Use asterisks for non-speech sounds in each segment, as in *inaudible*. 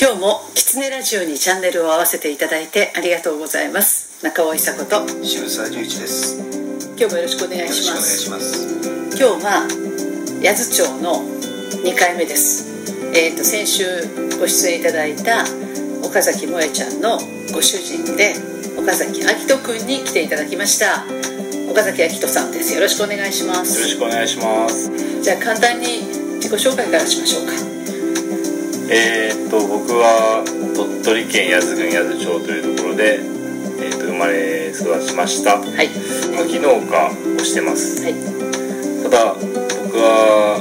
今日もキツネラジオにチャンネルを合わせていただいてありがとうございます。中尾久子と。渋沢十一です。今日もよろしくお願いしくお願いします。今日は八頭町の2回目です。えっ、と先週ご出演いただいた岡崎萌ちゃんのご主人で岡崎明人くんに来ていただきました。岡崎明人さんです。よろしくお願いしまよろすしくお願いします。じゃあ簡単に自己紹介からしましょうかえーっと僕は鳥取県八頭郡八頭町というところで、えーっと生まれ育ちました。はい。牧農家をしてます。はい。ただ僕は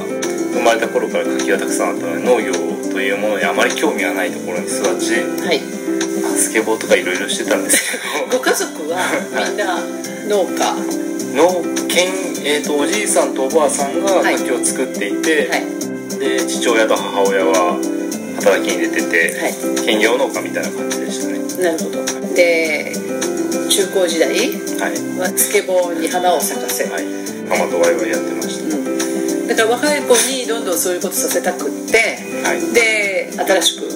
生まれた頃から柿がたくさんあったので農業というものにあまり興味がないところに育ち、はい。まあスケボーとかいろいろしてたんですけ *laughs* ご家族はみんな農家？ど、農県えーっとおじいさんとおばあさんがはい。柿を作っていて、はい。で父親と母親は働きに出てて、はい兼業農家みたいな感じでしたね。なるほどで中高時代はスケボーに花を咲かせ、はい。ママとワイワイやってましうんだから若い子にどんどんそういうことさせたくってた。はい。で新しく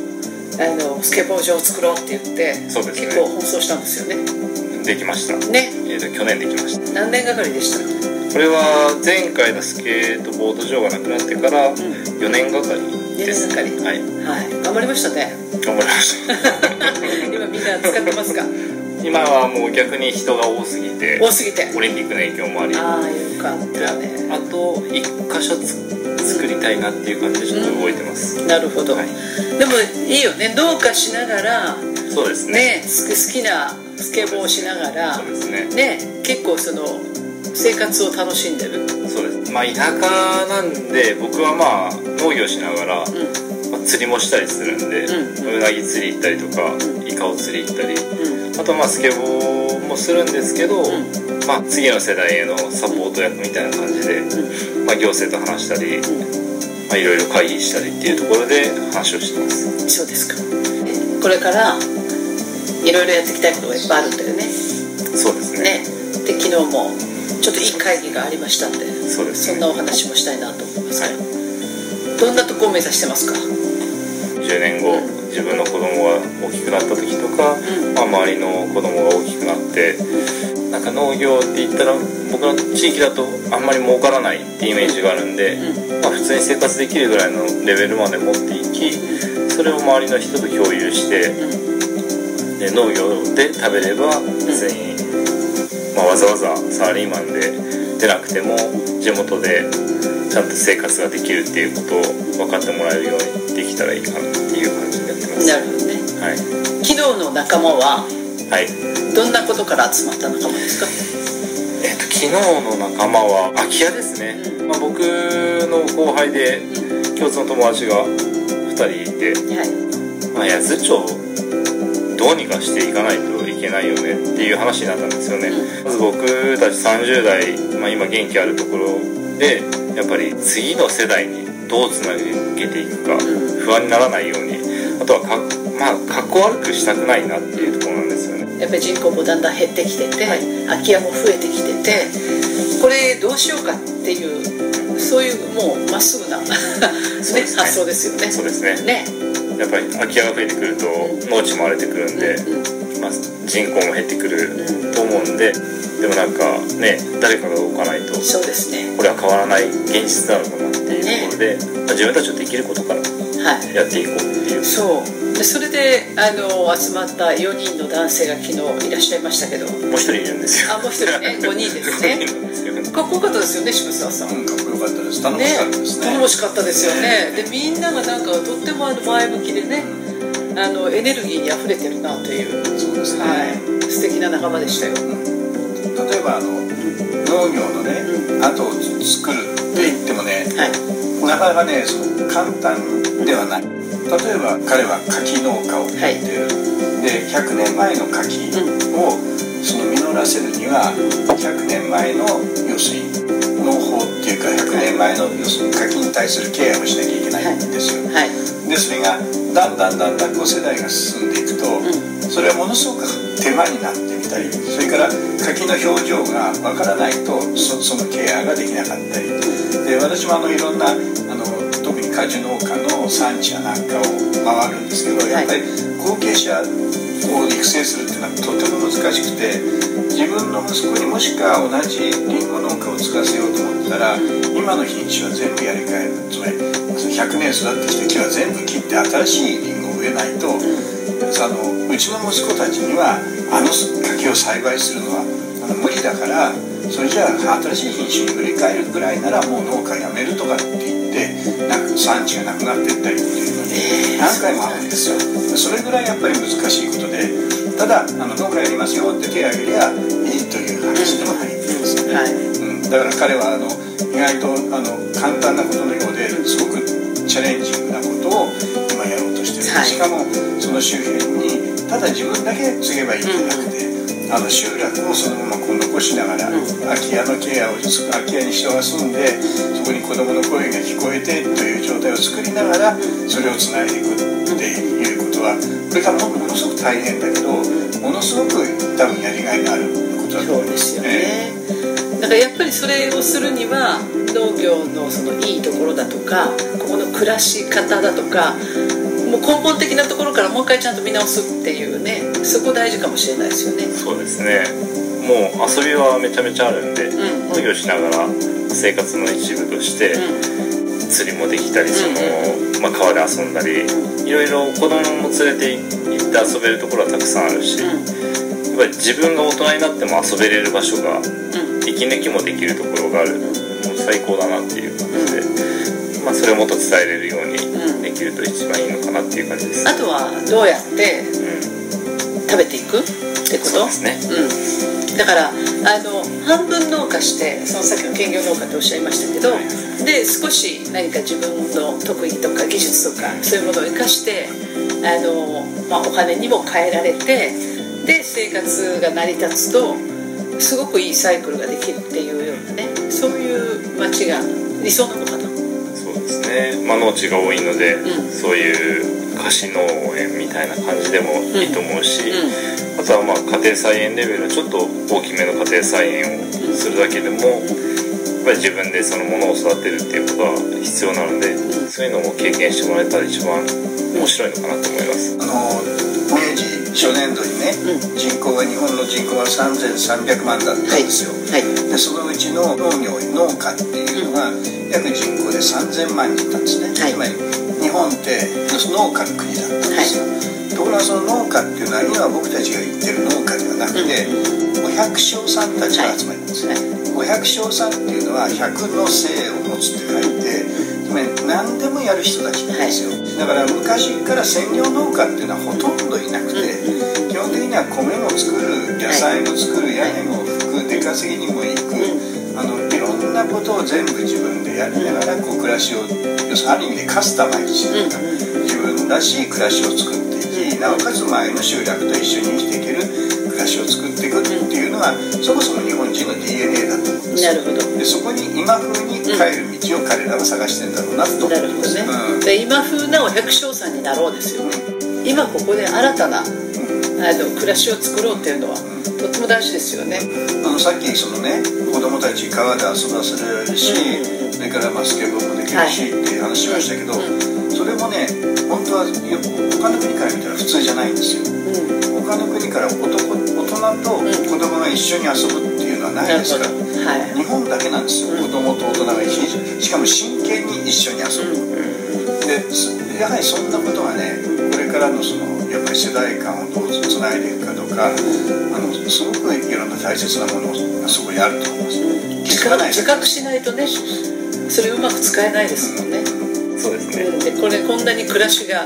あのスケボー場を作ろうって言ってそうですね結構奔走したんですよねできました。ねえっ、と去年できました。何年がかりでした？これは前回のスケートボード場がなくなってからん4年がかりです。4年がはい。はい頑張りましたね頑張りました。*laughs* 今みんな使ってますか？今はもう逆に人が多すぎて、多すぎてオリンピックの影響もあり、ああよかっでたねあと一箇所つ作りたいなっていう感じでちょっと動いてます。なるほど、はいでもいいよね農家しながらそうですね。ね好き好きなスケボーをしながらそうですね。ね結構その生活を楽しんでる。そうです。まあ田舎なんで僕はまあ農業しながら、うまあ、釣りもしたりするんで、ううなぎ釣り行ったりとか、うん。イカを釣り行ったりあとまあスケボーもするんですけど、ん。まあ、次の世代へのサポート役みたいな感じで、まあ、行政と話したり、まあ、いろいろ会議したりっていうところで話をしてます。そうですか。これからいろいろやっていきたいことがいっぱいあるんだよね。そうですね。ね。で昨日もちょっといい会議がありましたんでそうですね。そんなお話もしたいなと思いますはどんなとこを目指してますか？10年後自分の子供が大きくなった時とか、うん。まあ、周りの子供が大きくなってなんか農業って言ったら僕の地域だとあんまり儲からないってイメージがあるんで、まあ、普通に生活できるぐらいのレベルまで持っていきそれを周りの人と共有してで農業で食べれば別に、まあ、わざわざサラリーマンで出なくても地元でちゃんと生活ができるっていうことを分かってもらえるようにできたらいいかなっていう感じになってます。なるほどね。はい、昨日の仲間は？はい。どんなことから集まった仲間ですか？えっと昨日の仲間は空き家ですね、うん。まあ、僕の後輩で共通の友達が2人いて、はい。まあ、八頭町どうにかしていかないと。いけないよねっていう話になったんですよね、うまず僕たち30代、まあ、今元気あるところでやっぱり次の世代にどうつなげていくかん。不安にならないように。あとはかまあ格好悪くしたくないなっていうところなんですよね。やっぱり人口もだんだん減ってきてて、はい。空き家も増えてきててこれどうしようかっていうそういうもうまっすぐな、*laughs* ね発想ですよね。そうですね。ね。やっぱり空き家が増えてくると農地も荒れてくるんで、うんまあ、人口も減ってくると思うんででもなんかね誰かが動かないとそうですね。これは変わらない現実なのかなっていうところで、まあ自分たちのできることからはい。やっていこうっていう。そう。でそれであの集まった4人の男性が昨日いらっしゃいましたけど。もう一人いるんですよ。あもう一人ね。*laughs* 5人ですね。5人なんですよ。かっこよかったですよね渋沢さん。うん、かっこよかったです。頼もしかったですね。楽しかったですよね。でみんながなんかとってもあの前向きでねあのエネルギーに溢れてるなという、そうですね。はい、素敵な仲間でしたよ例えばあの農業のね、後を作るって言ってもね、はいなかなかね、簡単ではない。例えば彼は柿農家をやってる。で、100年前の柿をその実らせるには、100年前の要するに農法っていうか100年前の要するに柿に対するケアをしなきゃいけないんですよ。はいでそれがだんだんだんだんこう世代が進んでいくと、それはものすごく手間になってみたりそれから柿の表情がわからないとそそのケアができなかったり。で私もあのいろんなあの特に果樹農家の産地やなんかを回るんですけどやっぱり後継者を育成するっていうのはとても難しくて自分の息子にもしか同じりんご農家を継がせようと思ったら今の品種は全部やり替える。つまり100年育ってきた木は全部切って新しいりんごを植えないとあのうちの息子たちにはあの柿を栽培するのは無理だからそれじゃあ新しい品種に売り替えるぐらいならもう農家辞めるとかって言ってなんか産地がなくなっていったりっていう何回もあるんですよ。それぐらいやっぱり難しいことでただあの農家やりますよって手を挙げりゃいいという話でも入ってますね、はい。うん、だから彼はあの意外とあの簡単なことのようですごくチャレンジングなことを今やろうとしてる、はい、しかもその周辺にただ自分だけ継げばいいんじゃなくて、あの集落をそのまま残しながら、空き家のケアを空き家に人が住んでそこに子供の声が聞こえてという状態を作りながらそれをつないでいくっていうことはこれからものすごく大変だけどものすごく多分やりがいのあることだと思いますよね。だからやっぱりそれをするには農業のそのいいところだとかここの暮らし方だとかもう根本的なところからもう一回ちゃんと見直すっていうねそこ大事かもしれないですよね。そうですね。もう遊びはめちゃめちゃあるんで、うん、農業しながら生活の一部として、うん、釣りもできたりその、まあ、川で遊んだり、うん、いろいろ子供も連れて行って遊べるところはたくさんあるし、やっぱり自分が大人になっても遊べれる場所が、息抜きもできるところがある、もう最高だなっていう感じで、まあ、それをもっと伝えれるようにできると一番いいのかなっていう感じです。あとはどうやって、食べていく？ってこと？そうですね、うん、だからあの半分農家してその先の兼業農家っておっしゃいましたけど、はい、で少し何か自分の得意とか技術とかそういうものを生かしてあの、まあ、お金にも変えられてで生活が成り立つとすごくいいサイクルができるっていうようなねそういう街が理想なのかなね、まあ、農地が多いので、うん、そういう貸し農園みたいな感じでもいいと思うし、うん、あとはまあ家庭菜園レベルちょっと大きめの家庭菜園をするだけでも、やっぱり自分でそのものを育てるっていうことは必要なので、そういうのも経験してもらえたら一番面白いのかなと思います。あの明治初年度にね、人口が日本の人口は3300万だったんですよ、はい。はい、でそのうちの農業農家っていうのが約人口で3000万人なんですね、はい、つまり日本って農家の国だったんですよ、ところがその農家っていうのは今僕たちが言ってる農家ではなくて、五百姓さんたちが集まります、ね、五百姓さんっていうのは百の姓を持つって書いてつまり何でもやる人たちなんですよ、だから昔から専業農家っていうのはほとんどいなくて、基本的には米も作る野菜も作る屋根も拭く出稼ぎにも行く、あのいろんなことを全部自分でやりながらこう暮らしを要するにある意味でカスタマイズしながら自分らしい暮らしを作ってなおかつ前の集落と一緒に生きていける暮らしを作っていくっていうのがそもそも日本人の DNA だと思うんですなるほど。でそこに今風に帰る道を彼らは探してんだろうなと思ってます、ねうん、で今風なお百姓さんになろうですよね。今ここで新たな、あの暮らしを作ろうっていうのは、とっても大事ですよね。あのさっきそのね子供たち川で遊ばせるし、それからまあスケボーもできるし、っていう話しましたけど、それもね本当は他の国から見たら普通じゃないんですよ、他の国から男大人と子供が一緒に遊ぶっていうのはないですから、はい、日本だけなんですよ、子供と大人が一緒にしかも真剣に一緒に遊ぶ、でやはりそんなことがねこれからのそのやっぱり世代間をどうつないでいくかとかあのすごくいろんな大切なものがそこにあると思います。自覚自覚しないとねそれうまく使えないですもんね、うん、そうですね、でこれこんなに暮らしが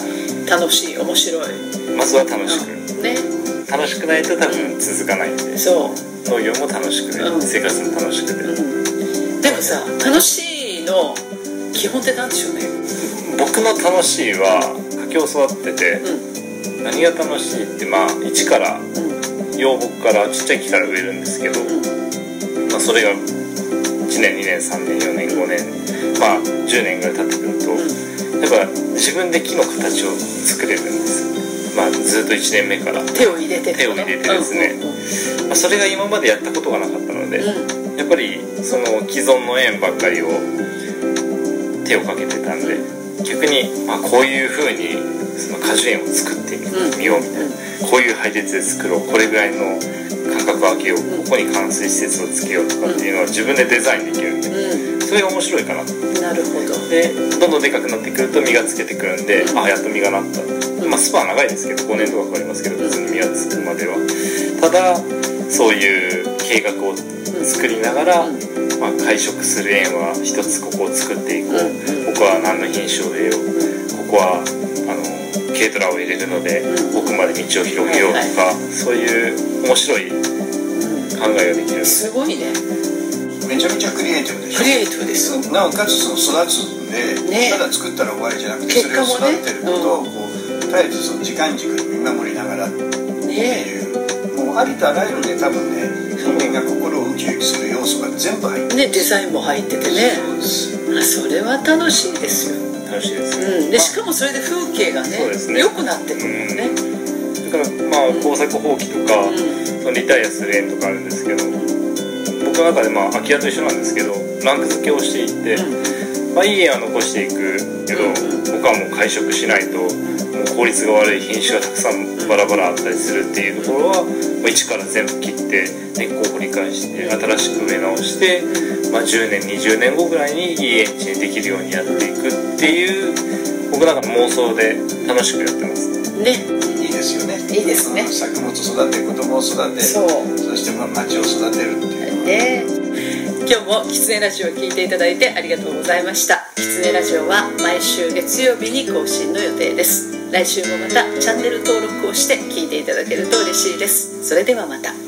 楽しい面白い。まずは楽しく、うん、ね。楽しくないと多分続かないんで、そう。農業も楽しくね、生活も楽しくて、でもさ楽しいの基本って何でしょうね。僕の楽しいは柿を育てて、うん、何が楽しいってまあ一から、幼木からちっちゃい木から植えるんですけど、まあ、それが1年2年3年4年5年まあ10年ぐらい経ってくると、やっぱ自分で木の形を作れるんです。まあずっと1年目から手を入れて手を入れてですね、まあ、それが今までやったことがなかったので、やっぱりその既存の縁ばっかりを手をかけてたんで逆に、まあ、こういうふうにその果樹園を作ってみようみたいな、こういう配列で作ろうこれぐらいの間隔を空けよう。ここに冠水施設をつけようとかっていうのは自分でデザインできるんで、それが面白いかななるほど。でどんどんでかくなってくると実がつけてくるんで、あやっと実がなった。まあスパは長いですけど5年とかかかりますけど普通に実がつくまでは。ただそういう計画を作りながら、まあ、会食する園は一つここを作っていこう、ここは何の品種を入れよう。ここはあの軽トラを入れるので奥まで道を広げようとか、そういう面白い考えができる。すごいね。めちゃめちゃクリエイティブでしょ。クリエイティブです。なおかつその育つんで、ね。ただ作ったら終わりじゃなくてそれを育てることをこう絶えずその時間軸に見守りながらっていう、もうありとあらゆるね多分ね人間が心をウキウキする要素が全部入ってる。ねデザインも入っててね。そうです。あそれは楽しいですよ、楽しいですね、うん、でしかもそれで風景がねそうですね。良くなってくるもんね、だからまあ工作放棄とか、そのリタイアする園とかあるんですけど僕の中でまあ空き家と一緒なんですけどランク付けをしていって、まあ、いい園は残していくけど、僕はもう会食しないと効率が悪い品種がたくさんバラバラあったりするっていうところは、まあ、一から全部切って根っこを掘り返して新しく植え直して、まあ、10年20年後ぐらいにいい園地にできるようにやっていくっていう僕の中の妄想で楽しくやってます。ね。ねいいですよね。いいですね。うん作物育て子供を育てそう。そしてまあ町を育てるっていう。ね。今日もキツネラジオを聞いていただいてありがとうございました。キツネラジオは毎週月曜日に更新の予定です来週もまたチャンネル登録をして聞いていただけると嬉しいです。それではまた。